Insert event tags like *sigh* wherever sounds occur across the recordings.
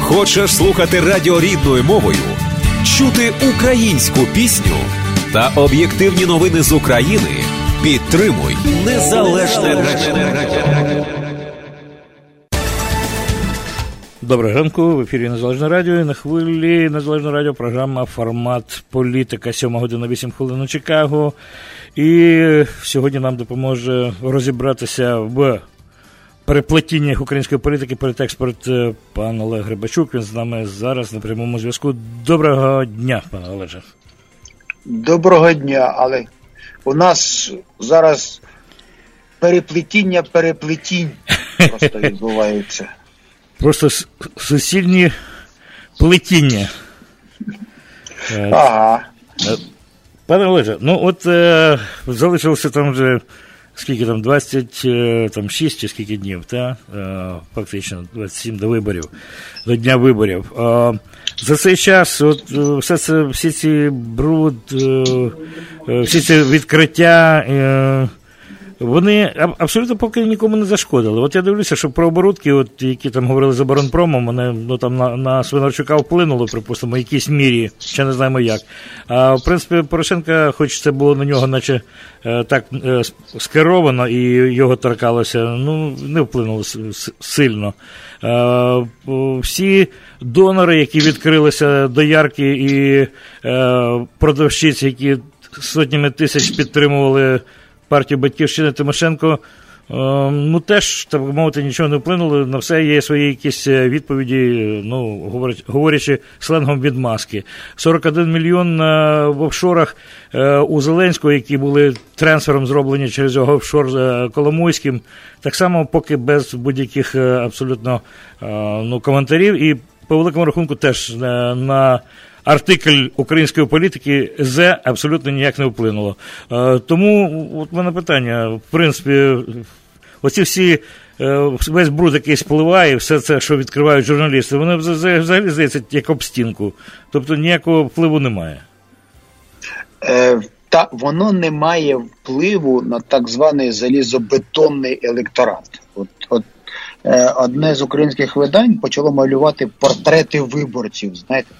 Хочеш слухати радіо рідною мовою, чути українську пісню та об'єктивні новини з України. Підтримуй незалежне радіо. Доброго ранку, в ефірі Незалежне Радіо. На хвилі Незалежне Радіо, програма Формат Політика 7 година 8 хвилин у Чикаго. І сьогодні нам допоможе розібратися в переплетіннях української політики перед експорт е, пан Олег Грибачук. Він з нами зараз на прямому зв'язку. Доброго дня, пане Олеже. Доброго дня, але у нас зараз переплетіння переплетінь просто відбувається. *laughs* Просто суцільні плетіння. Ага. Пане Олеже, ну от е, залишилося там вже скільки там, 26 чи скільки днів, та? Е, фактично 27 до виборів, до дня виборів. Е, за цей час от, е, все це, всі ці бруд, е, е, всі ці відкриття. Вони абсолютно поки нікому не зашкодили. От я дивлюся, що про оборудки, от, які там говорили з оборонпромом, вони ну, там на на Свинарчука вплинули, припустимо, в якійсь мірі, ще не знаємо як. А в принципі, Порошенка, хоч це було на нього, наче е, так е, скеровано, і його торкалося, ну, не вплинуло сильно. Е, всі донори, які відкрилися до Ярки, і продавщиці, які сотнями тисяч підтримували партію Батьківщини Тимошенко. Ем, ну, теж, так би мовити, нічого не вплинуло. На все є свої якісь е, відповіді, ну, говорячи сленгом від маски. 41 мільйон в офшорах е, у Зеленського, які були трансфером зроблені через його офшор е, Коломойським. Так само, поки без будь-яких абсолютно ну, коментарів. І по великому рахунку теж на артикль української політики З абсолютно ніяк не вплинуло. Е, тому от мене питання, в принципі, оці всі. Е, весь бруд, який спливає, все це, що відкривають журналісти, вони взагалі здається як об стінку. Тобто ніякого впливу немає. Е, Та воно не має впливу на так званий залізобетонний електорат. От, от Одне з українських видань почало малювати портрети виборців. Знаєте,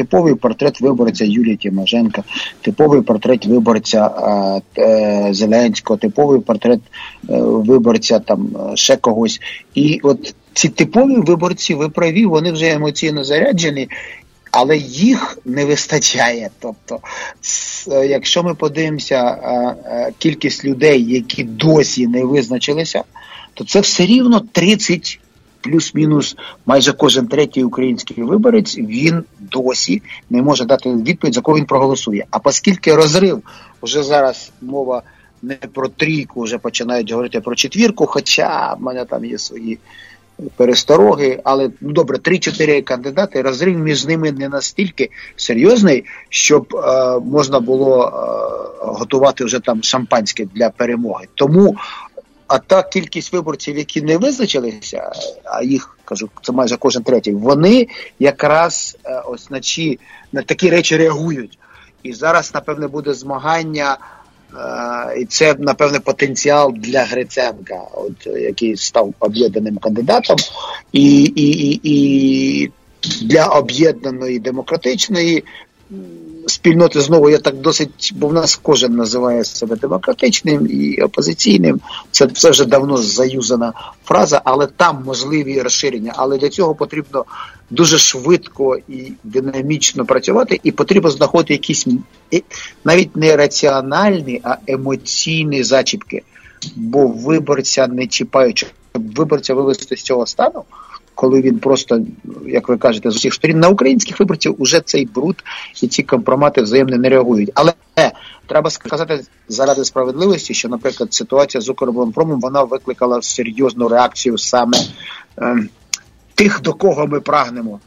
типовий портрет виборця Юлії Тимошенка, типовий портрет виборця е, е, Зеленського, типовий портрет е, виборця там ще когось. І от ці типові виборці, ви праві, вони вже емоційно заряджені. Але їх не вистачає. Тобто, якщо ми подивимося кількість людей, які досі не визначилися, то це все рівно 30 плюс-мінус майже кожен третій український виборець він досі не може дати відповідь, за кого він проголосує. А оскільки розрив вже зараз мова не про трійку, вже починають говорити про четвірку, хоча в мене там є свої. Перестороги, але ну добре, 3-4 кандидати. Розрив між ними не настільки серйозний, щоб е, можна було е, готувати вже там шампанське для перемоги. Тому а та кількість виборців, які не визначилися, а їх кажу, це майже кожен третій, вони якраз е, ось на чи на такі речі реагують. І зараз, напевне, буде змагання, е, і це напевне потенціал для Гриценка, от який став об'єднаним кандидатом, і, і, і, і для об'єднаної демократичної спільноти знову я так досить, бо в нас кожен називає себе демократичним і опозиційним. Це це вже давно заюзана фраза, але там можливі розширення. Але для цього потрібно дуже швидко і динамічно працювати, і потрібно знаходити якісь навіть не раціональні, а емоційні зачіпки. Бо виборця не чіпають, щоб виборця вивести з цього стану коли він просто, як ви кажете, з усіх сторін на українських виборців уже цей бруд і ці компромати взаємно не реагують. Але треба сказати заради справедливості, що, наприклад, ситуація з Укроборонпромом вона викликала серйозну реакцію саме е, тих, до кого ми прагнемо.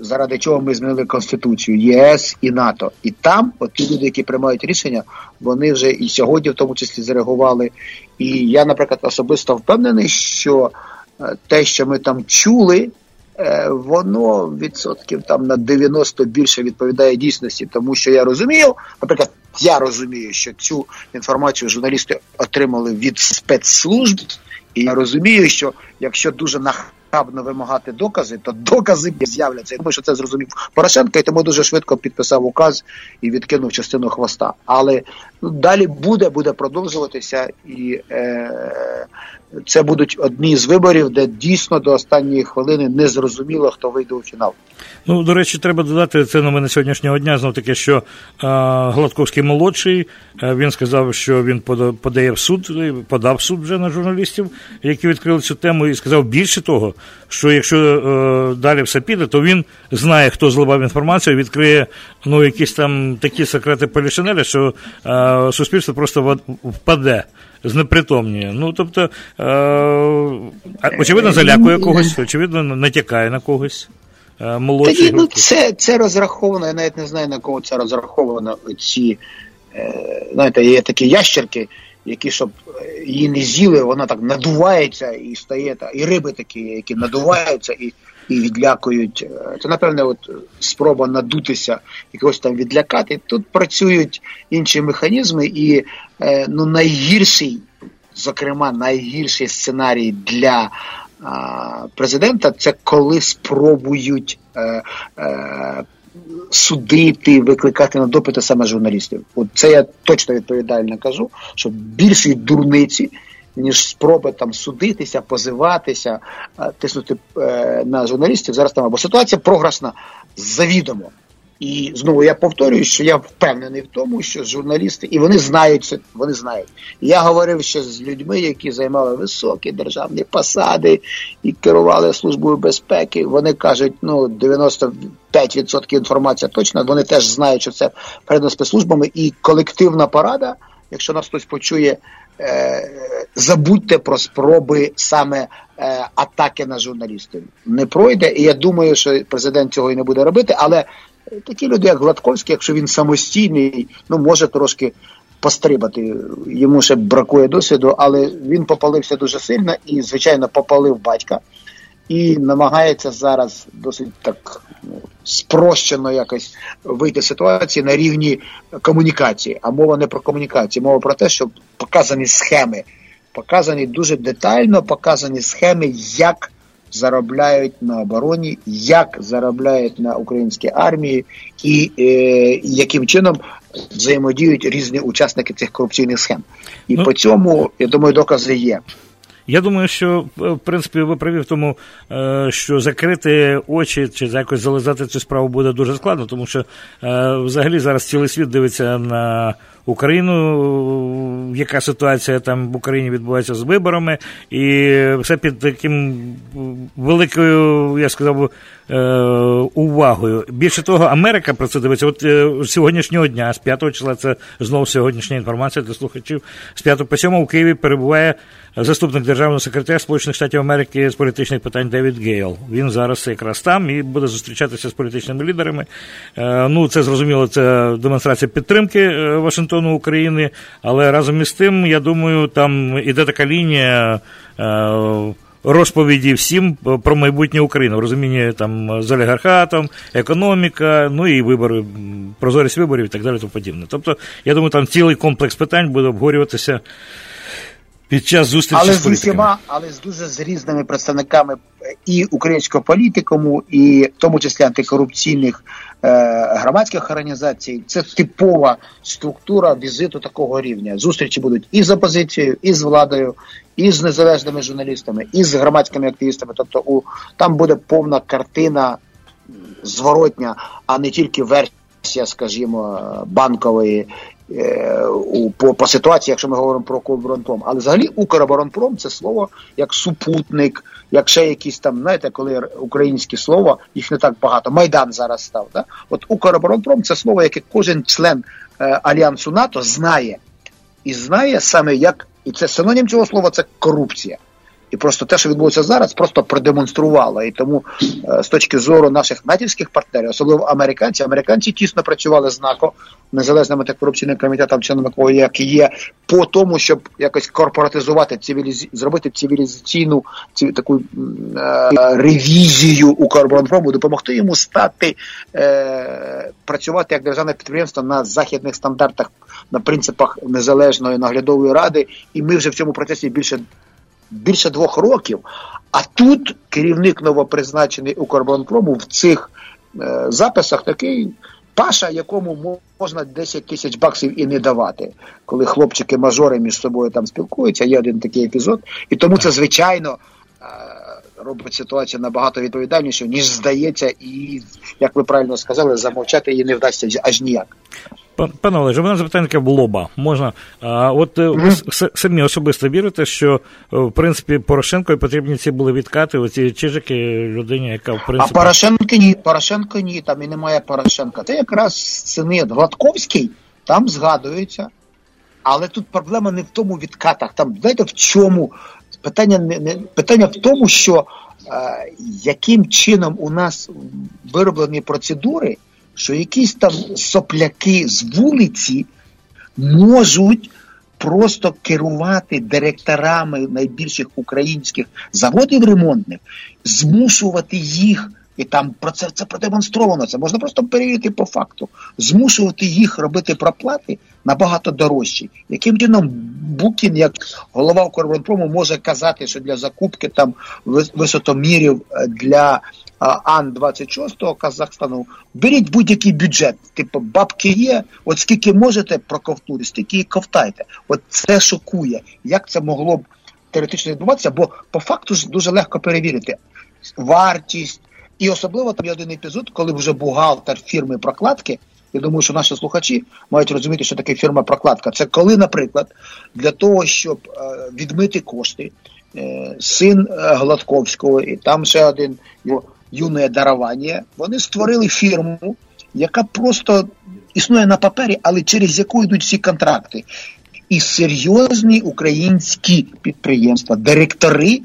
Заради чого ми змінили Конституцію ЄС і НАТО, і там, от ті люди, які приймають рішення, вони вже і сьогодні, в тому числі, зреагували. І я, наприклад, особисто впевнений, що те, що ми там чули, е, воно відсотків там на 90 більше відповідає дійсності, тому що я розумію, наприклад, я розумію, що цю інформацію журналісти отримали від спецслужб. І я розумію, що якщо дуже нахабно вимагати докази, то докази з'являться. Я думаю, що це зрозумів Порошенко, і тому дуже швидко підписав указ і відкинув частину хвоста. Але ну, далі буде, буде продовжуватися, і е, це будуть одні з виборів, де дійсно до останньої хвилини не зрозуміло, хто вийде у фінал. Ну, до речі, треба додати це новини сьогоднішнього дня. Знов таки, що а, Гладковський молодший а, він сказав, що він подає в суд, подав суд вже на журналістів, які відкрили цю тему, і сказав більше того, що якщо а, далі все піде, то він знає, хто зливав інформацію, відкриє ну, якісь там такі секрети Полішинеля, що а, суспільство просто впаде. Знепритомніє. Ну, тобто, е, очевидно, залякує когось, очевидно, натякає на когось. Е, молодші Тоді, ну, це це розраховано, я навіть не знаю на кого це розраховано. Ці е, знаєте, є такі ящерки, які щоб е, її не з'їли, вона так надувається і стає, та, і риби такі, які надуваються і і відлякують. Е, це, напевне, от спроба надутися і когось там відлякати. Тут працюють інші механізми, і е, ну, найгірший, зокрема, найгірший сценарій для президента це коли спробують е, е, судити, викликати на допити саме журналістів. От це я точно відповідально кажу, що більші дурниці. Ніж спроби там судитися, позиватися, е, тиснути е, на журналістів зараз там або ситуація програшна завідомо. І знову я повторюю, що я впевнений в тому, що журналісти, і вони знають це, вони знають. Я говорив ще з людьми, які займали високі державні посади і керували службою безпеки. Вони кажуть, ну 95% інформації точно, вони теж знають, що це передано спецслужбами, і колективна порада, якщо нас хтось почує, е, забудьте про спроби саме е, атаки на журналістів. Не пройде, і я думаю, що президент цього і не буде робити, але. Такі люди, як Гладковський, якщо він самостійний, ну може трошки пострибати. Йому ще бракує досвіду, але він попалився дуже сильно і, звичайно, попалив батька. І намагається зараз досить так ну, спрощено якось вийти з ситуації на рівні комунікації. А мова не про комунікацію, мова про те, що показані схеми, показані дуже детально, показані схеми, як заробляють на обороні, як заробляють на українській армії, і е, яким чином взаємодіють різні учасники цих корупційних схем. І ну, по цьому я думаю, докази є. Я думаю, що в принципі ви праві в тому, е, що закрити очі чи якось зализати цю справу буде дуже складно, тому що е, взагалі зараз цілий світ дивиться на Україну, яка ситуація там в Україні відбувається з виборами, і все під таким великою, я сказав, би, е, увагою. Більше того, Америка про це дивиться. От сьогоднішнього дня, з 5 числа, це знову сьогоднішня інформація для слухачів. З 5 по 7 у Києві перебуває заступник державного секретаря Сполучених Штатів Америки з політичних питань Девід Гейл. Він зараз якраз там і буде зустрічатися з політичними лідерами. Е, ну, це зрозуміло, це демонстрація підтримки е, Вашингтону України, але разом із тим, я думаю, там іде така лінія. Е, розповіді всім про майбутнє України, в розумінні там з олігархатом, економіка, ну і вибори, прозорість виборів і так далі. тому подібне. Тобто, я думаю, там цілий комплекс питань буде обговорюватися під час зустрічі але з усіма, але з дуже з різними представниками і українського політикуму, і в тому числі антикорупційних е, громадських організацій. Це типова структура візиту такого рівня. Зустрічі будуть і з опозицією, і з владою, і з незалежними журналістами, і з громадськими активістами. Тобто, у там буде повна картина зворотня, а не тільки версія, скажімо, банкової Е, по по ситуації, якщо ми говоримо про Укроборонпром. Але взагалі Укроборонпром це слово як супутник, як ще якісь там, знаєте, коли українське слово, їх не так багато. Майдан зараз став. Да? От Укроборонпром це слово, яке кожен член е, Альянсу НАТО знає. І знає саме як, і це синонім цього слова це корупція. І просто те, що відбулося зараз, просто продемонструвало. І тому е, з точки зору наших натівських партнерів, особливо американці, американці тісно працювали з НАКО, незалежним антикорупційним комітетом, членом якого як є, по тому, щоб якось корпоратизувати цивіліз... зробити цивілізаційну ці, таку е, ревізію у Карбонпрому, допомогти йому стати е, працювати як державне підприємство на західних стандартах, на принципах незалежної наглядової ради. І ми вже в цьому процесі більше більше двох років. А тут керівник новопризначений Укрборонпрому в цих е, записах такий паша, якому можна 10 тисяч баксів і не давати, коли хлопчики-мажори між собою там спілкуються. Є один такий епізод, і тому це звичайно. Е, робить ситуацію набагато відповідальнішою, ніж здається, і як ви правильно сказали, замовчати її не вдасться аж ніяк. Пане Олеже, мене запитання таке в лоба. Можна. А, От mm-hmm. ви самі особисто вірите, що е, в принципі Порошенко і потрібні ці були відкати, оці чижики людині, яка в принципі. А Порошенко ні, Порошенко ні, там і немає Порошенка. Це якраз сини Гладковський, там згадується. Але тут проблема не в тому відкатах. Там знаєте в чому? Питання не, не питання в тому, що е, яким чином у нас вироблені процедури що якісь там сопляки з вулиці можуть просто керувати директорами найбільших українських заводів ремонтних, змушувати їх. І там про це це продемонстровано. Це можна просто перевірити по факту, змушувати їх робити проплати набагато дорожчі. Яким чином Букін, як голова Укрборонпрому, може казати, що для закупки там висотомірів е, для Ан-26 Казахстану, беріть будь-який бюджет. Типу, бабки є, от скільки можете проковтнути, стільки і ковтайте. От це шокує. Як це могло б теоретично відбуватися? Бо по факту ж дуже легко перевірити вартість. І особливо там є один епізод, коли вже бухгалтер фірми прокладки. Я думаю, що наші слухачі мають розуміти, що таке фірма прокладка. Це коли, наприклад, для того, щоб е, відмити кошти, е, син е, Гладковського і там ще один його юне дарування, вони створили фірму, яка просто існує на папері, але через яку йдуть всі контракти. І серйозні українські підприємства, директори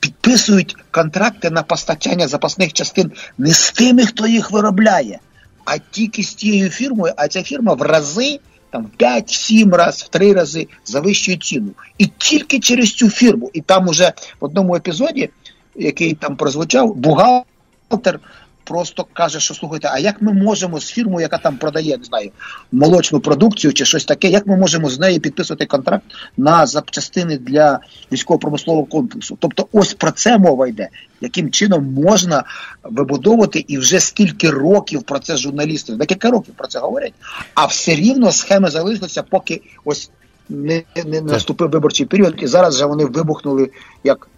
підписують контракти на постачання запасних частин не з тими, хто їх виробляє, а тільки з тією фірмою, а ця фірма в рази. Там в 5-7 разів, в 3 рази завищує ціну. І тільки через цю фірму. І там уже в одному епізоді, який там прозвучав, бухгалтер бухгалтер просто каже, що слухайте, а як ми можемо з фірмою, яка там продає, не знаю, молочну продукцію чи щось таке, як ми можемо з нею підписувати контракт на запчастини для військово-промислового комплексу? Тобто, ось про це мова йде, яким чином можна вибудовувати і вже скільки років про це журналісти, декілька років про це говорять, а все рівно схеми залишилися, поки ось не, не, наступив виборчий період, і зараз вже вони вибухнули як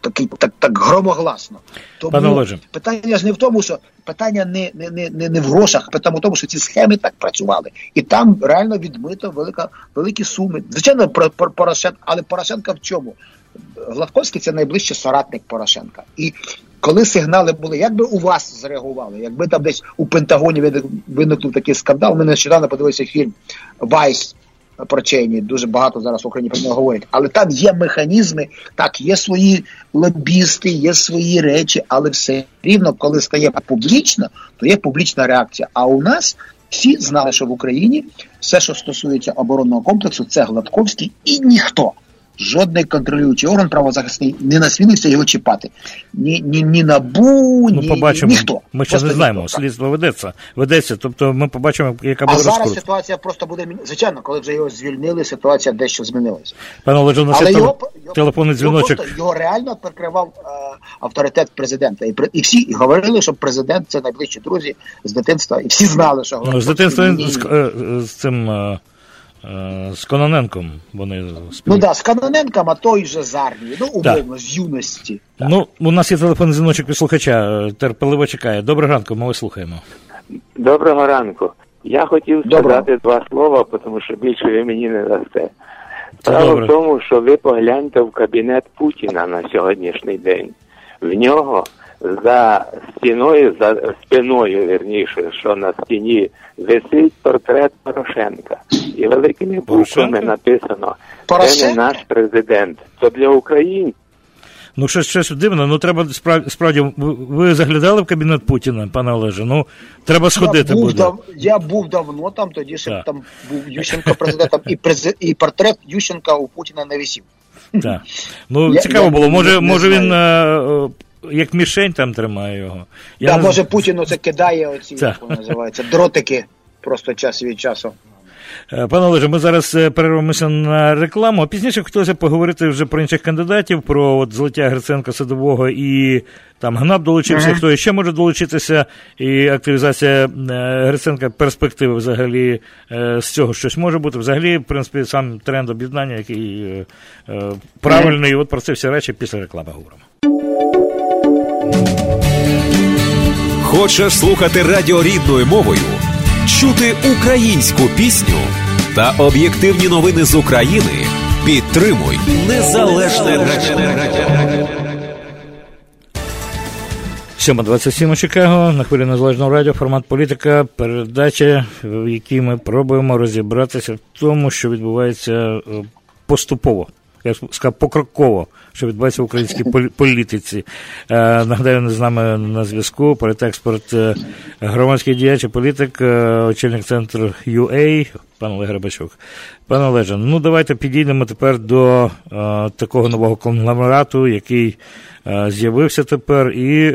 такий так так громогласно. Тому питання ж не в тому, що питання не не, не, не в грошах, питання в тому, що ці схеми так працювали. І там реально відмито велика, великі суми. Звичайно, про, про Порошенка, але Порошенка в чому? Гладковський це найближчий соратник Порошенка. І коли сигнали були, як би у вас зреагували, якби там десь у Пентагоні виникнув такий скандал, ми нещодавно подивилися фільм Вайс про Чейні, дуже багато зараз в Україні про нього говорять. Але там є механізми, так, є свої лобісти, є свої речі, але все рівно, коли стає публічно, то є публічна реакція. А у нас всі знали, що в Україні все, що стосується оборонного комплексу, це Гладковський і ніхто жодний контролюючий орган правозахисний не насмілився його чіпати. Ні ні, ні набу, ну, побачимо. ніхто. Ми ще не знаємо, ніхто, слідство ведеться. Ведеться. Тобто ми побачимо, яка буде А зараз розкрут. ситуація просто буде звичайно, коли вже його звільнили, ситуація дещо змінилася. Пане Олеже, у Але його, телефонний дзвіночок. Його, його реально прикривав е, авторитет президента. І і всі і говорили, що президент це найближчі друзі з дитинства, і всі знали, що ну, з дитинства з, з, з цим. Е, Е, з Кононенком вони. Ну так, да, з Кононенком, а той же з армії, ну, умовно, з юності. Так. Ну, у нас є телефонний дзвіночок від слухача, е, терпеливо чекає. Доброго ранку, ми вас слухаємо. Доброго ранку. Я хотів сказати два слова, тому що більше ви мені не дасте. Справа в тому, що ви погляньте в кабінет Путіна на сьогоднішній день. В нього за стіною, за спиною, верніше, що на стіні висить портрет Порошенка. І великими буквами написано Це не наш президент. То для українців. Ну, щось щось дивно, ну треба справді, справді ви заглядали в кабінет Путіна, пане Олеже. Ну треба сходити. Я був, буде. Дав, я був давно там, тоді ще там був Ющенко президентом, і през, і портрет Ющенка у Путіна не висів. Так. Ну, я, цікаво я, було. Може, не, може не він а, як мішень там тримає його. Я так, може Путін оце кидає оці, як називається, дротики просто час від часу. Пане Олеже, ми зараз перервемося на рекламу. а Пізніше хотілося поговорити вже про інших кандидатів, про от злиття Гриценка Садового і там Гнаб долучився, ага. хто ще може долучитися, і активізація Гриценка перспективи взагалі з цього щось може бути. Взагалі, в принципі, сам тренд об'єднання, який правильний. Ага. От про це всі речі після реклами говоримо. Хочеш слухати радіо рідною мовою, чути українську пісню та об'єктивні новини з України. Підтримуй незалежне радіо. 7.27 у Чикаго на хвилі незалежного радіо, формат політика, передача, в якій ми пробуємо розібратися в тому, що відбувається е, поступово я сказав, покроково, що відбувається в українській політиці. Е, нагадаю, з нами на зв'язку політекспорт, е, громадський діяч і політик, е, очільник центру UA, пан Олег Рибачук. Пане Олеже, ну давайте підійдемо тепер до такого нового конгломерату, який з'явився тепер, і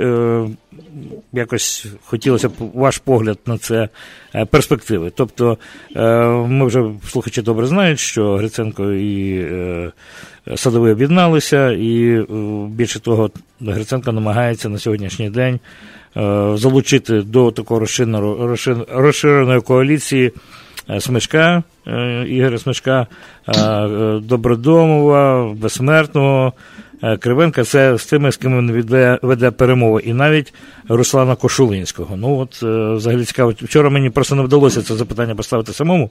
якось хотілося б ваш погляд на це перспективи. Тобто, ми вже слухачі добре знають, що Гриценко і Садовий об'єдналися, і більше того, Гриценко намагається на сьогоднішній день залучити до такого розширеної коаліції. Смешка, Ігоря Смешка, Добродомова, Безсмертного, Е, Кривенка це з тими, з ким він веде, веде перемови, і навіть Руслана Кошулинського. Ну от е, взагалі цікаво. Вчора мені просто не вдалося це запитання поставити самому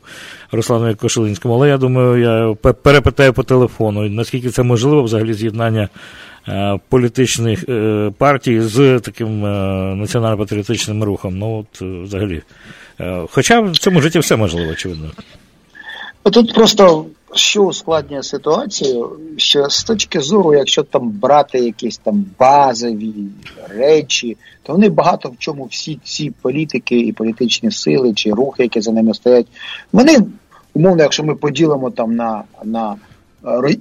Руслану Кошулинському, але я думаю, я перепитаю по телефону, наскільки це можливо взагалі з'єднання е, політичних партій з таким національно-патріотичним рухом. Ну от взагалі. Хоча в цьому житті все можливо, очевидно. Тут просто що ускладнює ситуацію, що з точки зору, якщо там брати якісь там базові речі, то вони багато в чому всі ці політики і політичні сили чи рухи, які за ними стоять, вони умовно, якщо ми поділимо там на на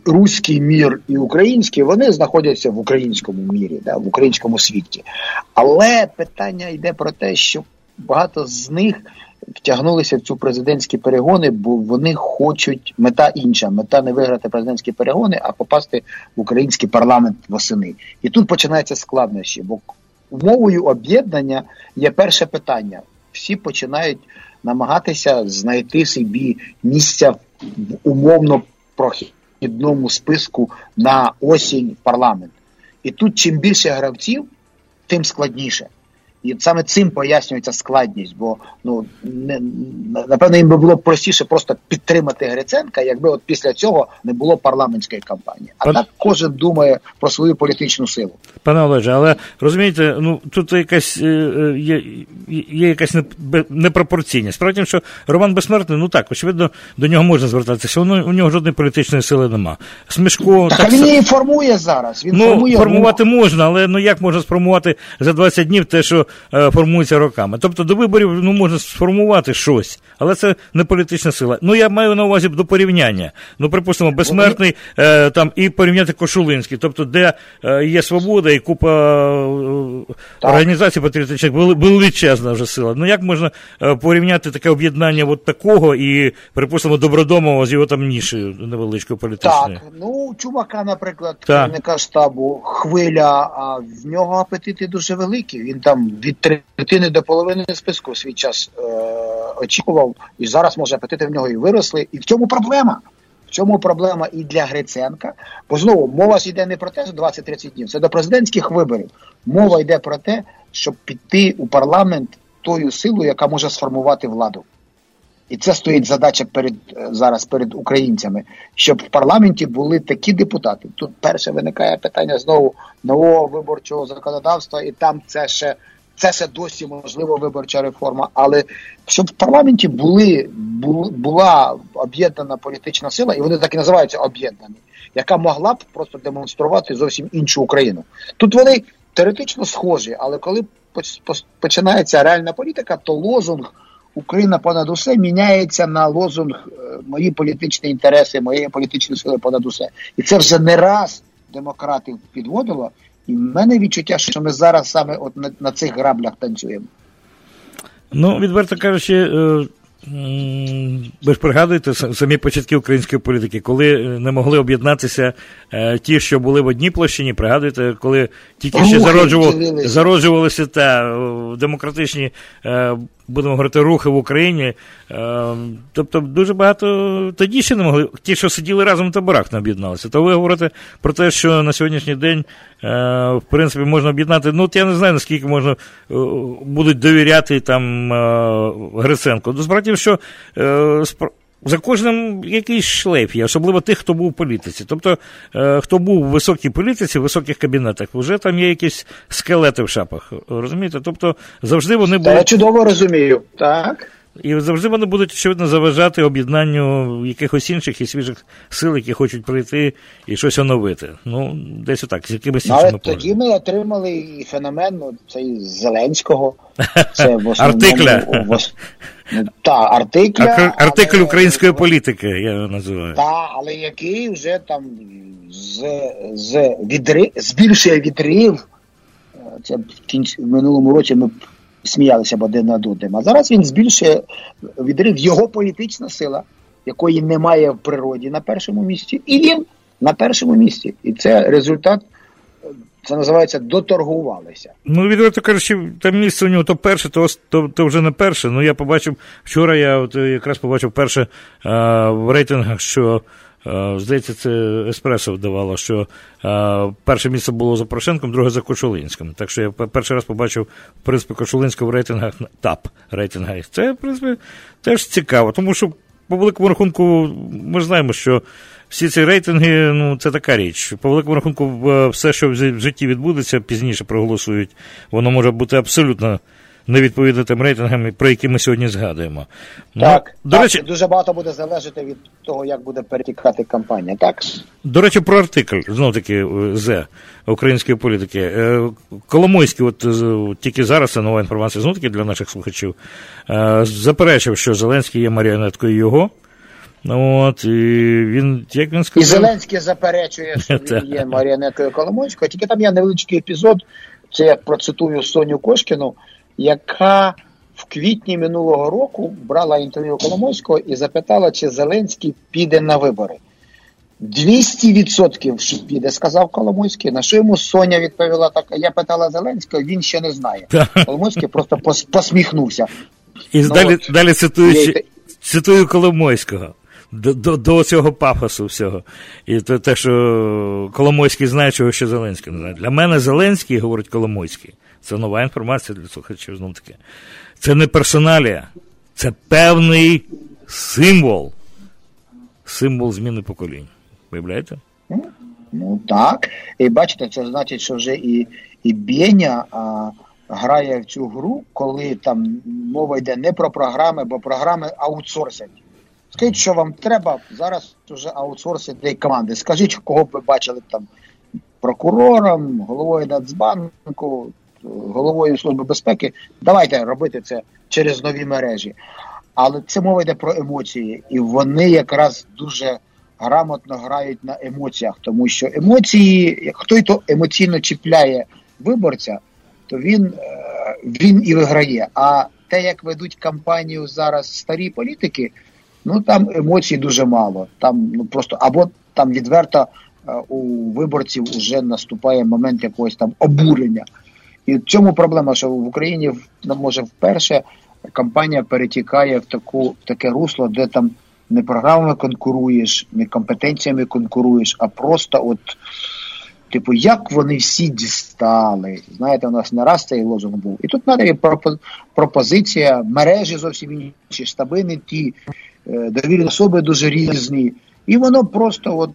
руський мір і український, вони знаходяться в українському мірі, да, в українському світі. Але питання йде про те, що багато з них втягнулися в цю президентські перегони, бо вони хочуть мета інша. Мета не виграти президентські перегони, а попасти в український парламент восени. І тут починаються складнощі, бо умовою об'єднання є перше питання. Всі починають намагатися знайти собі місця в умовно прохідному списку на осінь парламент. І тут чим більше гравців, тим складніше. І саме цим пояснюється складність, бо ну не напевно їм би було простіше просто підтримати Гриценка, якби от після цього не було парламентської кампанії. А Пан... так кожен думає про свою політичну силу. Пане Олеже, але розумієте, ну тут якась е, е, є є якась непропорційність. Справді, що Роман Безсмертний, ну так, очевидно, до нього можна звертатися. Воно у нього жодної політичної сили нема. Смішко так, так він її формує зараз. Він ну, формує формувати можна, але ну як можна сформувати за 20 днів те, що. Е, формується роками. Тобто до виборів ну, можна сформувати щось, але це не політична сила. Ну, я маю на увазі до порівняння. Ну, припустимо, безсмертний е, там і порівняти Кошулинський, тобто, де е, є свобода і купа організацій патріотичних, величезна вже сила. Ну, як можна порівняти таке об'єднання от такого і, припустимо, Добродомова з його там нішею невеличкою політичною? Так, ну, чувака, наприклад, керівника штабу хвиля, а в нього апетити дуже великі. Він там від третини до половини списку свій час е, очікував, і зараз може апетити в нього і виросли. І в цьому проблема. В цьому проблема і для Гриценка. Бо знову мова ж йде не про те, що 20-30 днів. Це до президентських виборів. Мова йде про те, щоб піти у парламент тою силою, яка може сформувати владу. І це стоїть задача перед е, зараз перед українцями, щоб в парламенті були такі депутати. Тут перше виникає питання знову нового виборчого законодавства, і там це ще це ще досі можливо виборча реформа, але щоб в парламенті були була об'єднана політична сила, і вони так і називаються об'єднані, яка могла б просто демонструвати зовсім іншу Україну. Тут вони теоретично схожі, але коли починається реальна політика, то лозунг Україна понад усе міняється на лозунг е, мої політичні інтереси, моєї політичної сили понад усе, і це вже не раз демократів підводило. І в мене відчуття, що ми зараз саме от на, на цих граблях танцюємо. Ну, відверто кажучи, е, ви ж пригадуєте самі початки української політики, коли е, не могли об'єднатися е, ті, що були в одній площині, пригадуєте, коли тільки ще зароджував, зароджувалися та демократичні, будемо говорити, рухи в Україні. Тобто дуже багато тоді ще не могли, ті, що сиділи разом в таборах, не об'єдналися. То ви говорите про те, що на сьогоднішній день, в принципі, можна об'єднати. Ну, от я не знаю, наскільки можна будуть довіряти там Гриценко. До справді, що е, за кожним якийсь шлейф є, особливо тих, хто був у політиці. Тобто, е, хто був у високій політиці, в високих кабінетах, вже там є якісь скелети в шапах. Розумієте? Тобто завжди вони були. Я чудово розумію, так. І завжди вони будуть, очевидно, заважати об'єднанню якихось інших і свіжих сил, які хочуть прийти і щось оновити. Ну, десь отак, з якимись іншими Але тоді ми отримали і феномен ну, цей Зеленського. Це в. *laughs* Артикля. Ну, та, артикля. Ар- артикль але... української політики, я його називаю. Так, але який вже там з, з відри... збільшує відрив. Це в кінці в минулому році ми сміялися б один над одним. А зараз він збільшує відрив його політична сила, якої немає в природі на першому місці, і він на першому місці. І це результат. Це називається доторгувалися. Ну, відверто кажучи, там місце у нього то перше, то то, то вже не перше. Ну, я побачив вчора, я от якраз побачив перше а, в рейтингах, що здається, це Еспресо вдавало, що е, перше місце було за Порошенком, друге за Кошулинським. Так що я перший раз побачив, в принципі, Кошулинського в рейтингах ТАП рейтингах. Це, в принципі, теж цікаво, тому що, по великому рахунку, ми знаємо, що всі ці рейтинги ну, це така річ. По великому рахунку, все, що в житті відбудеться, пізніше проголосують, воно може бути абсолютно не відповідати тим рейтингам, про які ми сьогодні згадуємо. Ну, так, ну, до так, речі, дуже багато буде залежати від того, як буде перетікати кампанія. Так до речі, про артикль знов таки з української політики. Е, Коломойський, от тільки зараз це нова інформація, знов таки для наших слухачів, е, заперечив, що Зеленський є маріонеткою його. От, і він, як він сказав... І Зеленський заперечує, *laughs* що він є маріонеткою Коломойського, тільки там є невеличкий епізод, це я процитую Соню Кошкіну яка в квітні минулого року брала інтерв'ю Коломойського і запитала, чи Зеленський піде на вибори. 200% що піде, сказав Коломойський. На що йому Соня відповіла так. Я питала Зеленського, він ще не знає. Коломойський просто посміхнувся. І ну, далі от, далі цитую, цитую Коломойського. До до, до цього пафосу всього. І то те, що Коломойський знає, чого ще Зеленський не знає. Для мене Зеленський, говорить Коломойський, це нова інформація для слухачів знов таки. Це не персоналія, це певний символ. Символ зміни поколінь. Виявляєте? Ну так. І бачите, це значить, що вже і і Бєня а, грає в цю гру, коли там мова йде не про програми, бо програми аутсорсять. Скажіть, що вам треба, зараз вже аутсорсять команди. Скажіть, кого б ви бачили там прокурором, головою Нацбанку, головою Служби безпеки, давайте робити це через нові мережі. Але це мова йде про емоції, і вони якраз дуже грамотно грають на емоціях, тому що емоції, хто й то емоційно чіпляє виборця, то він, е, він і виграє. А те, як ведуть кампанію зараз старі політики, ну там емоцій дуже мало. Там ну просто або там відверто е, у виборців вже наступає момент якогось там обурення. І в цьому проблема, що в Україні ну, може вперше кампанія перетікає в таку в таке русло, де там не програмами конкуруєш, не компетенціями конкуруєш, а просто от. Типу, як вони всі дістали. Знаєте, у нас не раз цей лозунг був. І тут навіть пропозиція, мережі зовсім інші, штаби не ті, е, довірні особи дуже різні. І воно просто от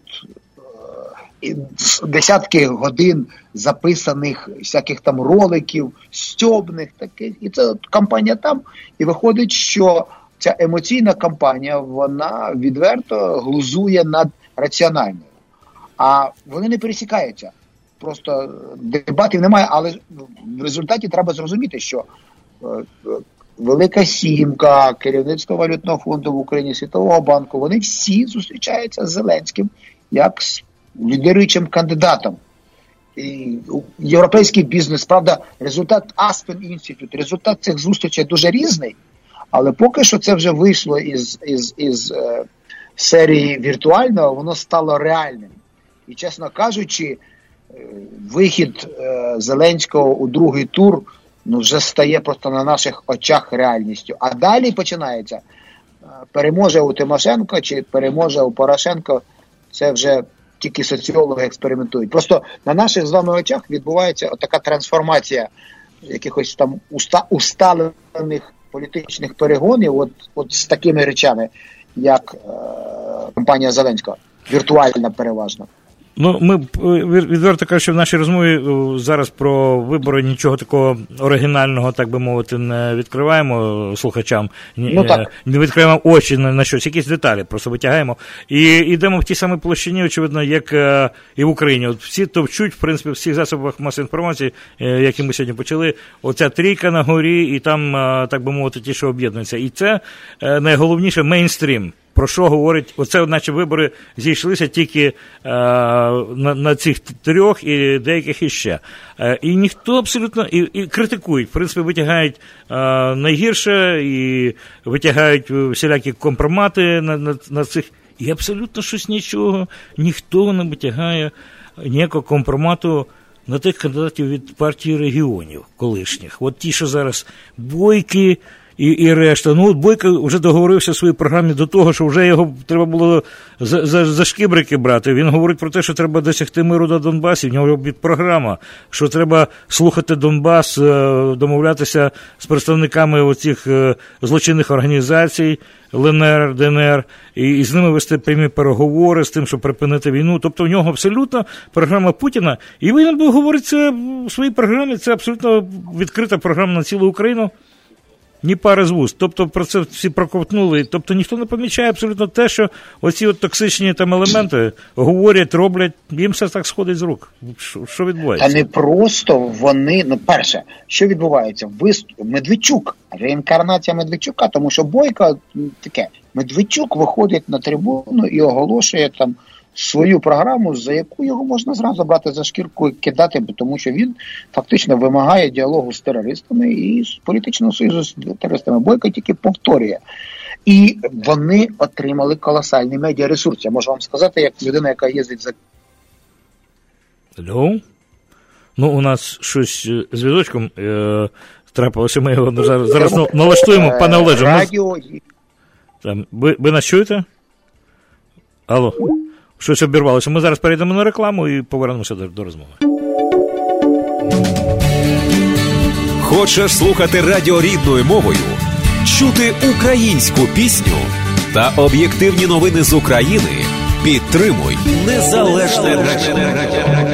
десятки годин записаних всяких там роликів, стьобних таких, і це кампанія там. І виходить, що ця емоційна кампанія вона відверто глузує над раціональною. А вони не пересікаються. Просто дебатів немає, але в результаті треба зрозуміти, що е, Велика Сімка, керівництво валютного фонду в Україні, Світового банку, вони всі зустрічаються з Зеленським як з лідируючим кандидатом. І Європейський бізнес, правда, результат Aspen Institute, результат цих зустрічей дуже різний, Але поки що це вже вийшло із із, із е, серії віртуального, воно стало реальним. І, чесно кажучи, е, вихід е, Зеленського у другий тур ну, вже стає просто на наших очах реальністю. А далі починається е, переможе у Тимошенко чи переможе у Порошенко. Це вже тільки соціологи експериментують. Просто на наших з вами очах відбувається така трансформація якихось там уста, усталених політичних перегонів, от от з такими речами, як е, компанія Зеленського, віртуальна переважно. Ну, ми відверто кажучи, в нашій розмові зараз про вибори нічого такого оригінального, так би мовити, не відкриваємо слухачам, ну, так. не відкриваємо очі на, на щось, якісь деталі просто витягаємо. І йдемо в тій самій площині, очевидно, як е, і в Україні. От всі товчуть, в принципі, в всіх засобах масової інформації, е, які ми сьогодні почали. Оця трійка на горі, і там, е, так би мовити, ті, що об'єднуються. І це найголовніше мейнстрім про що говорить, оце, наче вибори зійшлися тільки е, на на цих трьох і деяких іще. Е, і ніхто абсолютно і і критикують, в принципі, витягають е, найгірше і витягають всілякі компромати на, на, на цих. І абсолютно щось нічого, ніхто не витягає ніякого компромату. На тих кандидатів від партії регіонів колишніх. От ті, що зараз бойки, і і решта. Ну, от Бойко вже договорився в своїй програмі до того, що вже його треба було за за, за шкібрики брати. Він говорить про те, що треба досягти миру на Донбасі. В нього від програма, що треба слухати Донбас, е, домовлятися з представниками оцих е, злочинних організацій. ЛНР, ДНР, і, і з ними вести прямі переговори з тим, щоб припинити війну. Тобто в нього абсолютно програма Путіна. І він говорить це в своїй програмі. Це абсолютно відкрита програма на цілу Україну. Ні пари з вуст. Тобто про це всі проковтнули. Тобто ніхто не помічає абсолютно те, що оці от токсичні там елементи говорять, роблять, їм все так сходить з рук. Що, що відбувається? А не просто вони, ну перше, що відбувається? Вист... Медведчук, реінкарнація Медведчука, тому що Бойко таке, Медведчук виходить на трибуну і оголошує там свою програму, за яку його можна зразу брати за шкірку і кидати, тому що він фактично вимагає діалогу з терористами і з політичного союзу з терористами. Бойко тільки повторює. І вони отримали колосальний медіаресурс. Я можу вам сказати, як людина, яка їздить за. Алло? Ну, у нас щось е, з зв'язочком е, трапилося. Ми його зараз зараз налаштуємо, пане Олеже. Радіо. Там, ви, ви нас чуєте? Алло. Щось обірвалося. Ми зараз перейдемо на рекламу і повернемося до, до розмови. Хочеш слухати радіо рідною мовою, чути українську пісню та об'єктивні новини з України. Підтримуй незалежне радіо.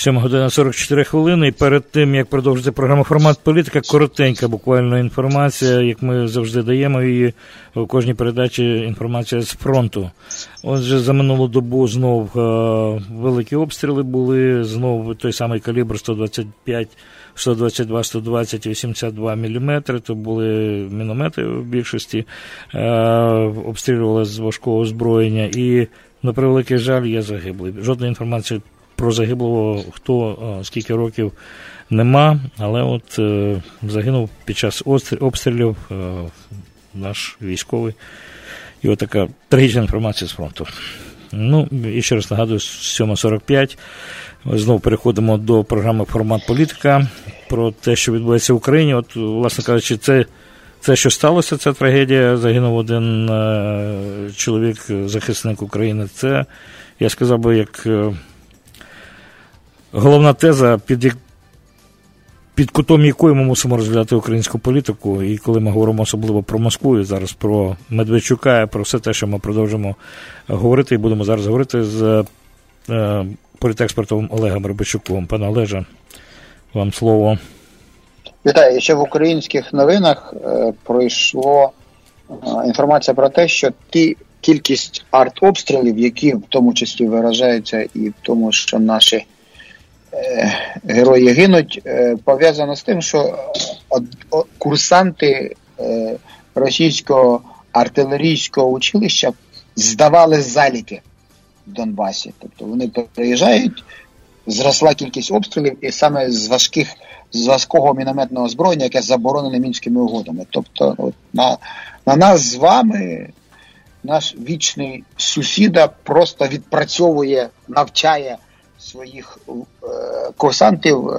7 година 44 хвилини. І перед тим як продовжити програму формат політика, коротенька буквально інформація, як ми завжди даємо її у кожній передачі. Інформація з фронту. Отже, за минулу добу знов е, великі обстріли були. Знов той самий калібр 125, 122, 120 82 мм. То були міномети в більшості, е, обстрілювали з важкого озброєння і. На превеликий жаль, є загиблий. Жодної інформації про загиблого хто скільки років нема, але от е, загинув під час обстрілів е, наш військовий. І от така трагічна інформація з фронту. Ну, і ще раз нагадую, 7.45. Знову переходимо до програми Формат політика про те, що відбувається в Україні. От, власне кажучи, це. Це, що сталося, ця трагедія, загинув один е, чоловік, захисник України. Це, я сказав би, як е, головна теза, під під кутом якої ми мусимо розглядати українську політику, і коли ми говоримо особливо про Москву, і зараз про Медведчука, про все те, що ми продовжимо говорити, і будемо зараз говорити з е, політекспертом Олегом Рибачуком. Пане Олеже, вам слово. Вітаю, ще в українських новинах е, пройшло е, інформація про те, що ті кількість артобстрілів, які в тому числі виражаються, і в тому, що наші герої гинуть, е, пов'язано з тим, що курсанти е, російського артилерійського училища здавали заліки в Донбасі. Тобто вони приїжджають, зросла кількість обстрілів, і саме з важких з важкого мінометного зброєння, яке заборонене мінськими угодами. Тобто, от, на, на нас з вами. Наш вічний сусіда просто відпрацьовує, навчає своїх е, курсантів е,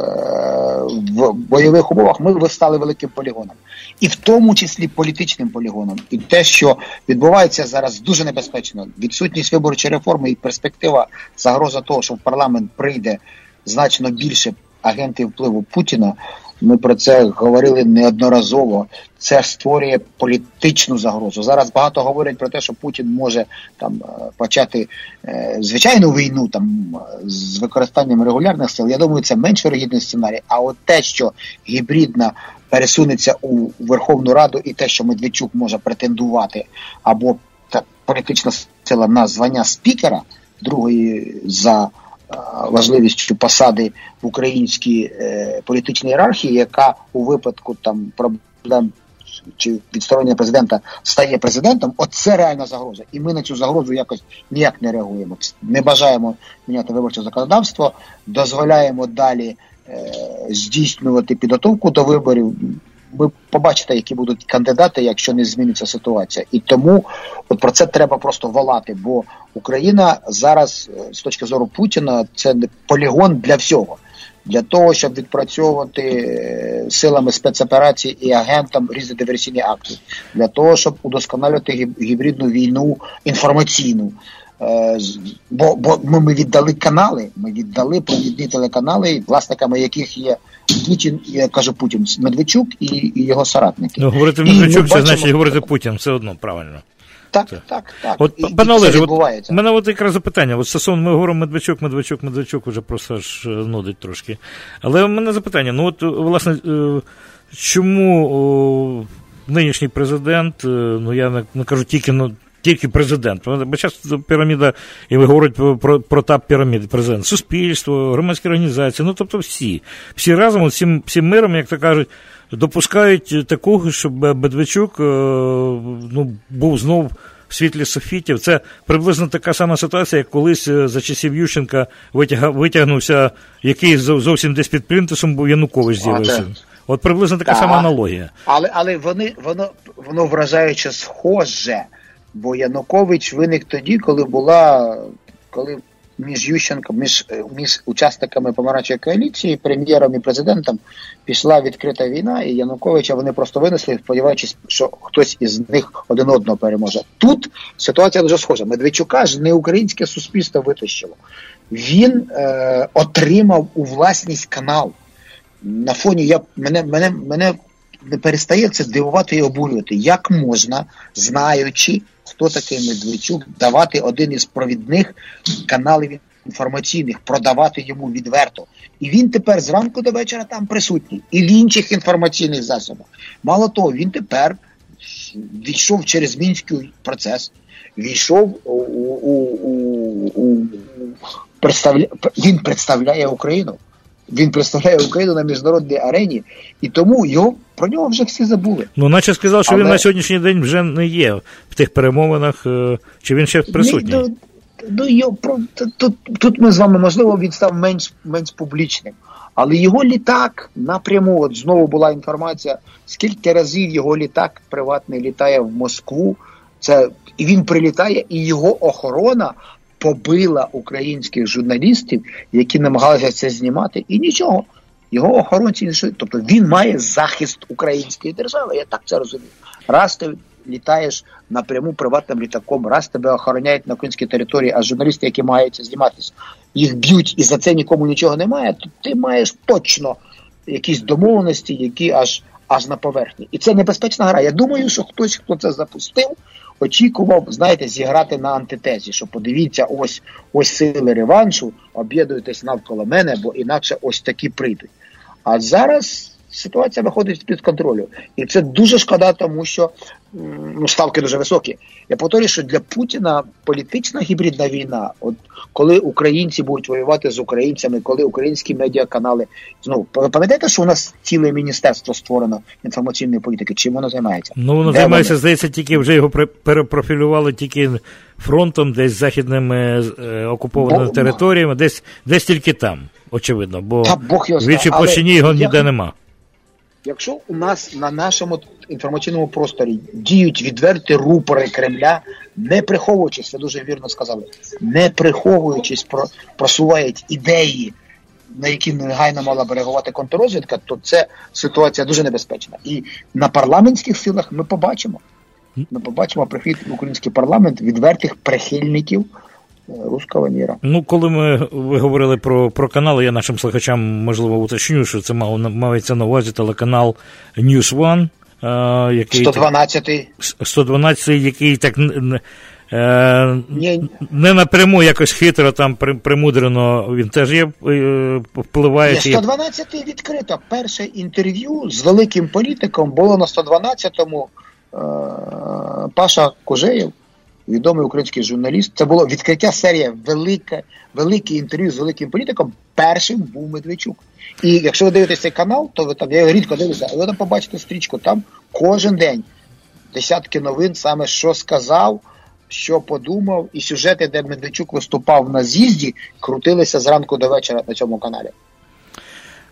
в бойових умовах. Ми стали великим полігоном, і в тому числі політичним полігоном. І те, що відбувається зараз, дуже небезпечно. Відсутність виборчої реформи і перспектива загроза того, що в парламент прийде значно більше агентів впливу Путіна. Ми про це говорили неодноразово. Це створює політичну загрозу. Зараз багато говорять про те, що Путін може там е, почати е, звичайну війну там з використанням регулярних сил. Я думаю, це менш вирогідний сценарій. А от те, що гібридна пересунеться у Верховну Раду, і те, що Медведчук може претендувати, або та політична сила на звання спікера другої за важливістю посади в українській е, політичній ієрархії, яка у випадку там проблем чи відсторонення президента стає президентом, оце реальна загроза. І ми на цю загрозу якось ніяк не реагуємо. Не бажаємо міняти виборче законодавство, дозволяємо далі е, здійснювати підготовку до виборів ви побачите, які будуть кандидати, якщо не зміниться ситуація. І тому от про це треба просто волати. Бо Україна зараз, е, з точки зору Путіна, це полігон для всього. Для того, щоб відпрацьовувати е, силами спецоперацій і агентам різні диверсійні акти, для того, щоб удосконалювати гібридну війну інформаційну. Е, бо бо ми, ми віддали канали, ми віддали провідні телеканали, власниками яких є Путін, я кажу Путін, Медведчук і і його соратники. Ну, говорити Медведчук, це значить говорити Путін, все одно правильно. Так, так, так. так. От, і, пане Олеже, у мене от якраз запитання. От стосовно ми говоримо Медведчук, Медведчук, Медведчук вже просто аж е, нудить трошки. Але у мене запитання: ну от, власне, е, чому нинішній президент, ну я не кажу тільки ну, тільки президент. Бо часто піраміда, і ви говорите про, про, про тап піраміди президент, суспільство, громадські організації, ну тобто всі. Всі разом, всім, всім миром, як то кажуть, допускають такого, щоб Медведчук е, ну, був знов. В світлі софітів це приблизно така сама ситуація, як колись е, за часів Ющенка витяг, витягнувся, який зовсім десь під плінтусом був Янукович з'явився. От приблизно така так. сама аналогія. Але але вони воно воно вражаюче схоже. Бо Янукович виник тоді, коли була коли між Ющенком, між між учасниками помаранчої коаліції, прем'єром і президентом пішла відкрита війна, і Януковича вони просто винесли, сподіваючись, що хтось із них один одного переможе. Тут ситуація дуже схожа. Медведчука ж не українське суспільство витащило. Він е, отримав у власність канал. На фоні я мене мене мене не перестає це дивувати і обурювати, як можна, знаючи, хто такий Медведчук, давати один із провідних каналів інформаційних, продавати йому відверто. І він тепер зранку до вечора там присутній, і в інших інформаційних засобах. Мало того, він тепер війшов через мінський процес, війшов у, у, у, у представля... він представляє Україну. Він представляє Україну на міжнародній арені, і тому його про нього вже всі забули. Ну, наче сказав, що Але... він на сьогоднішній день вже не є в тих перемовинах, е, чи він ще присутній? Ну, ну, його, тут, тут ми з вами, можливо, він став менш менш публічним. Але його літак напряму, от знову була інформація, скільки разів його літак приватний літає в Москву. Це і він прилітає, і його охорона побила українських журналістів, які намагалися це знімати, і нічого. Його охоронці не тобто він має захист української держави. Я так це розумію. Раз ти літаєш напряму приватним літаком, раз тебе охороняють на українській території, а журналісти, які мають зніматися, їх б'ють і за це нікому нічого немає, то ти маєш точно якісь домовленості, які аж аж на поверхні. І це небезпечна гра. Я думаю, що хтось, хто це запустив, очікував, знаєте, зіграти на антитезі, що подивіться, ось ось сили реваншу, об'єднуйтесь навколо мене, бо інакше ось такі прийдуть. А зараз ситуація виходить під контролю. І це дуже шкода, тому що ну, ставки дуже високі. Я повторюю, що для Путіна політична гібридна війна, от коли українці будуть воювати з українцями, коли українські медіаканали знову пам'ятаєте, що у нас ціле міністерство створено інформаційної політики? Чим воно займається? Ну воно Де займається, воно? здається, тільки вже його перепрофілювали тільки фронтом, десь західними е, окупованими Бо, територіями, десь десь тільки там. очевидно, бо в Вічіпочині його ніде я... нема. Якщо у нас на нашому інформаційному просторі діють відверті рупори Кремля, не приховуючись, ви дуже вірно сказали, не приховуючись, про, просувають ідеї, на які негайно мала би реагувати контррозвідка, то це ситуація дуже небезпечна. І на парламентських силах ми побачимо. Ми побачимо прихід в український парламент відвертих прихильників е, міра. Ну, коли ми ви говорили про про канали, я нашим слухачам можливо уточню, що це мав мається на увазі телеканал News One, е, який 112 112 який так е, не напряму якось хитро там примудрено, він теж є е, впливає. 112 відкрито. Перше інтерв'ю з великим політиком було на 112-му Е, Паша Кожеєв, відомий український журналіст. Це було відкриття серія велике, велике інтерв'ю з великим політиком. Першим був Медведчук. І якщо ви дивитесь цей канал, то ви там я його рідко дивлюся, ви там побачите стрічку. Там кожен день десятки новин, саме що сказав. Що подумав, і сюжети, де Медведчук виступав на з'їзді, крутилися зранку до вечора на цьому каналі.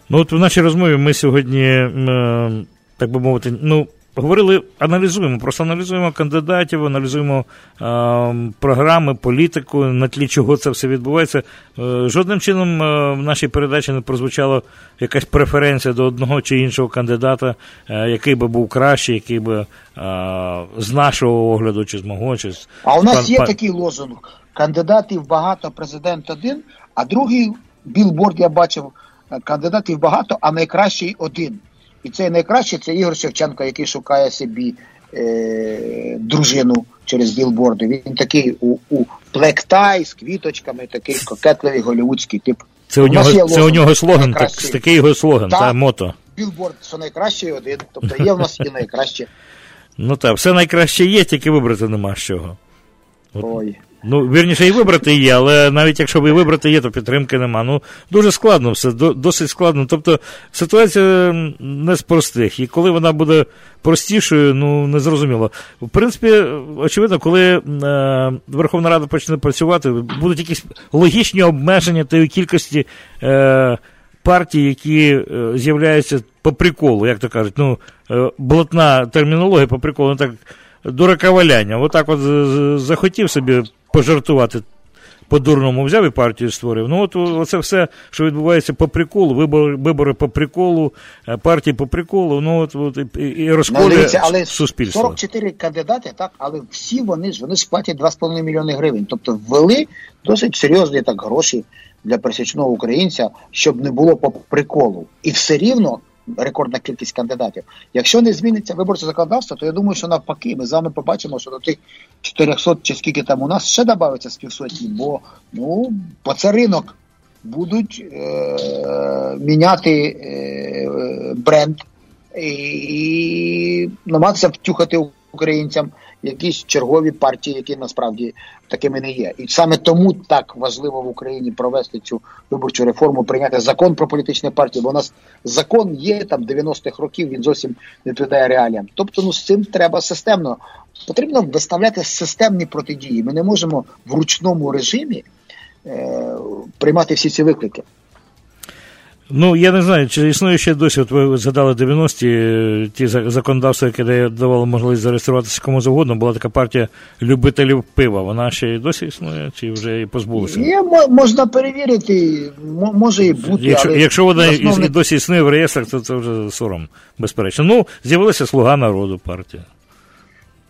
Ну от в нашій розмові ми сьогодні, е, так би мовити, ну Говорили, аналізуємо, просто аналізуємо кандидатів, аналізуємо е, програми, політику, на тлі чого це все відбувається. Е, жодним чином е, в нашій передачі не прозвучала якась преференція до одного чи іншого кандидата, е, який би був кращий, який би е, з нашого огляду, чи з мого, чи з а у нас пан, є пан... такий лозунг: кандидатів багато, президент один, а другий білборд я бачив е, кандидатів багато, а найкращий один. І це найкраще це Ігор Шевченко, який шукає собі е, дружину через білборди. Він такий у у плектай з квіточками, такий кокетливий голівудський тип. Це у, у нього це у нього слоган, так, такий його слоган, та, та мото. Білборд, що найкраще один. Тобто є в нас і найкраще. *laughs* Ну так, все найкраще є, тільки вибрати нема з чого. От. Ой. Ну, вірніше, і вибрати є, але навіть якщо ви вибрати є, то підтримки нема. Ну, дуже складно все, досить складно. Тобто ситуація не з простих. І коли вона буде простішою, ну не зрозуміло. В принципі, очевидно, коли е, Верховна Рада почне працювати, будуть якісь логічні обмеження тієї кількості е, партій, які е, з'являються по приколу, як то кажуть, ну, е, блатна термінологія по приколу, так. Дураковаляння. Отак от захотів собі пожартувати по-дурному взяв і партію створив. Ну, от оце все, що відбувається по приколу, вибори вибори по приколу, е, партії по приколу, ну от, от і, і розколює але суспільство. 44 кандидати, так, але всі вони ж вони ж платять 2,5 мільйони гривень. Тобто ввели досить серйозні так гроші для пересічного українця, щоб не було по приколу. І все рівно рекордна кількість кандидатів. Якщо не зміниться виборче законодавство, то я думаю, що навпаки, ми з вами побачимо, що до тих 400 чи скільки там у нас ще додається з півсотні, бо ну, по це ринок будуть е- міняти е- бренд і, намагатися втюхати українцям якісь чергові партії, які насправді такими не є. І саме тому так важливо в Україні провести цю виборчу реформу, прийняти закон про політичні партії, бо у нас закон є там 90-х років, він зовсім не відповідає реаліям. Тобто, ну з цим треба системно. Потрібно виставляти системні протидії. Ми не можемо в ручному режимі е, приймати всі ці виклики. Ну, я не знаю, чи існує ще досі, от ви згадали 90-ті, е, ті законодавства, яке давало можливість зареєструватися кому завгодно, була така партія любителів пива. Вона ще й досі існує, чи вже і позбулася? Є, можна перевірити, може і бути. Якщо але якщо вона основне... і досі існує в реєстрах, то це вже сором, безперечно. Ну, з'явилася слуга народу партія.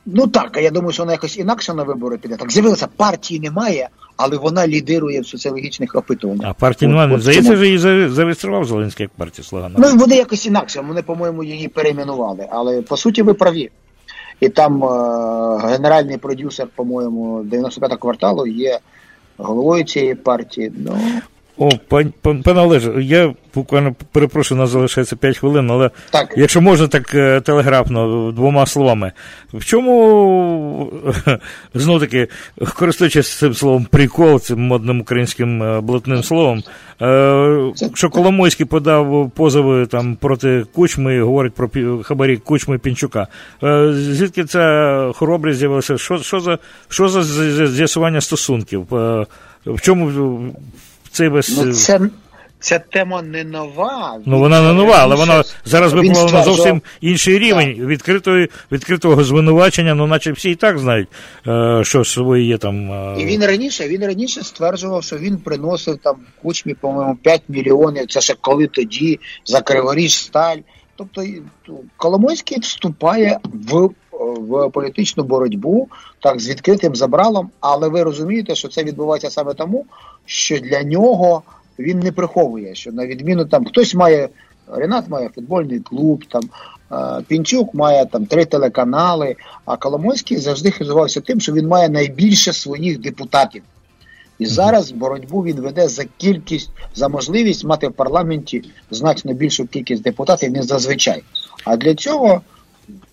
Ну так, а я думаю, що вона якось інакше на вибори піде. Так з'явилася партії немає, але вона лідирує в соціологічних опитуваннях. А партія Нуан, Здається, що її зареєстрував Зеленський як партія Слуга Ну вони якось інакше. Вони, по-моєму, її перейменували. Але по суті, ви праві. І там е- генеральний продюсер, по-моєму, 95-го кварталу є головою цієї партії. Ну о, пан, пан, пане Олеже, я буквально перепрошую, у нас залишається 5 хвилин, але так. якщо можна так е, телеграфно, двома словами. В чому, *laughs* знову таки, користуючись цим словом прикол, цим модним українським е, блатним словом, е, що Коломойський подав позови там проти кучми говорить про хабарі кучми Пінчука. Звідки ця хоробрість з'явилася? Що, що за що за з'ясування стосунків? В чому цей весь... Ну, це, ця тема не нова. Ну вона не нова, але вона зараз випала на зовсім інший рівень так. відкритої, відкритого звинувачення, ну наче всі і так знають, е, що свої є там. Е, і він раніше він раніше стверджував, що він приносив там кучмі, по-моєму, 5 мільйонів. Це ще коли тоді за Криворіж сталь. Тобто Коломойський вступає в в політичну боротьбу так з відкритим забралом, але ви розумієте, що це відбувається саме тому, що для нього він не приховує, що на відміну там хтось має Ренат має футбольний клуб, там Пінчук має там три телеканали. А Коломойський завжди хизувався тим, що він має найбільше своїх депутатів. І зараз боротьбу він веде за кількість, за можливість мати в парламенті значно більшу кількість депутатів, ніж зазвичай. А для цього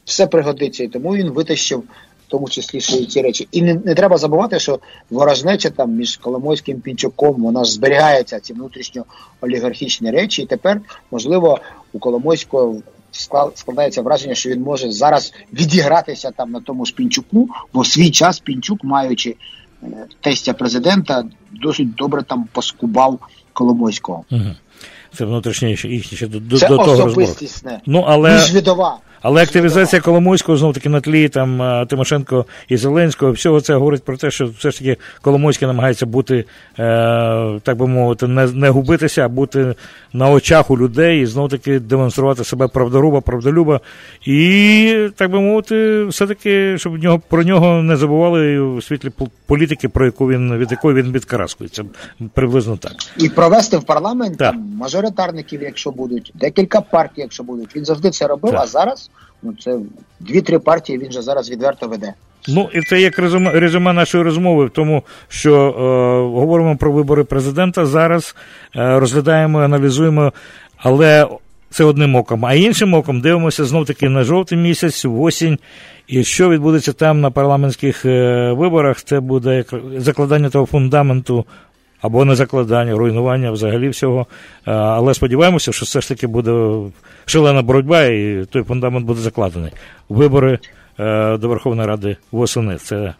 все пригодиться, і тому він витащив в тому числі свої ці речі. І не, не треба забувати, що ворожнеча там між Коломойським Пінчуком вона ж зберігається ці внутрішньо олігархічні речі. І тепер, можливо, у Коломойського складається враження, що він може зараз відігратися там на тому ж Пінчуку, бо в свій час Пінчук, маючи е, тестя президента, досить добре там поскубав Коломойського. Угу. Це внутрішнє їхнє ще до, Це до того розбору. Ну, але... Міжвідова. Але активізація Коломойського знов таки на тлі там Тимошенко і Зеленського, всього це говорить про те, що все ж таки Коломойський намагається бути, е, так би мовити, не не губитися, а бути на очах у людей і знов таки демонструвати себе правдоруба, правдолюба. І, так би мовити, все-таки, щоб нього про нього не забували у світлі політики, про яку він від якої він відкараскується. Приблизно так. І провести в парламент там, мажоритарників, якщо будуть, декілька партій, якщо будуть. Він завжди це робив, так. а зараз. Ну, це дві-три партії він же зараз відверто веде. Ну і це як резюме, резюме нашої розмови, в тому що е, говоримо про вибори президента зараз, е, розглядаємо, аналізуємо, але це одним оком. А іншим оком дивимося знов таки на жовтий місяць, осінь. І що відбудеться там на парламентських е, виборах, це буде як закладання того фундаменту або не закладання, руйнування взагалі всього. Але сподіваємося, що все ж таки буде шалена боротьба, і той фундамент буде закладений. Вибори е, до Верховної Ради восени. Це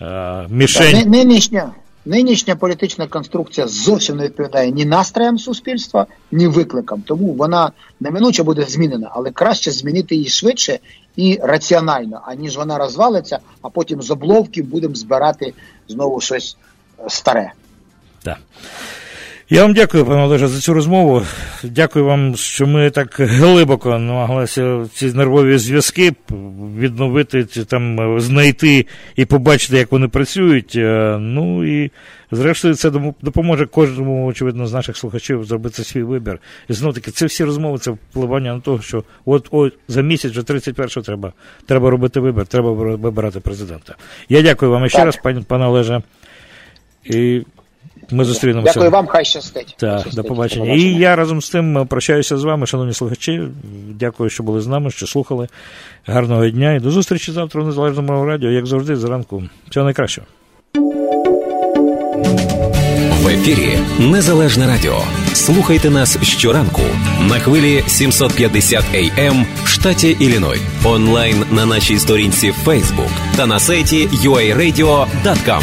е, мішень. Нинішня, нинішня політична конструкція зовсім не відповідає ні настроям суспільства, ні викликам. Тому вона неминуче буде змінена, але краще змінити її швидше і раціонально, аніж вона розвалиться, а потім з обловки будемо збирати знову щось старе. Так. Я вам дякую, пане Олеже, за цю розмову. Дякую вам, що ми так глибоко намагалися ці нервові зв'язки відновити, чи там знайти і побачити, як вони працюють. Е, ну і зрештою це допоможе кожному, очевидно, з наших слухачів зробити свій вибір. І знову таки, це всі розмови, це впливання на те, що от от за місяць, вже 31-го треба треба робити вибір, треба вибирати президента. Я дякую вам ще раз, пане, пане Олеже. І ми зустрінемося. Дякую вам, хай щастить. Так, щастить. До побачення. До побачення. І я разом з тим прощаюся з вами, шановні слухачі. Дякую, що були з нами, що слухали. Гарного дня і до зустрічі завтра в Незалежному радіо, як завжди, зранку. Всього найкращого. В ефірі Незалежне Радіо. Слухайте нас щоранку на хвилі 750 AM ем в штаті Ілліной. Онлайн на нашій сторінці Facebook та на сайті uaradio.com.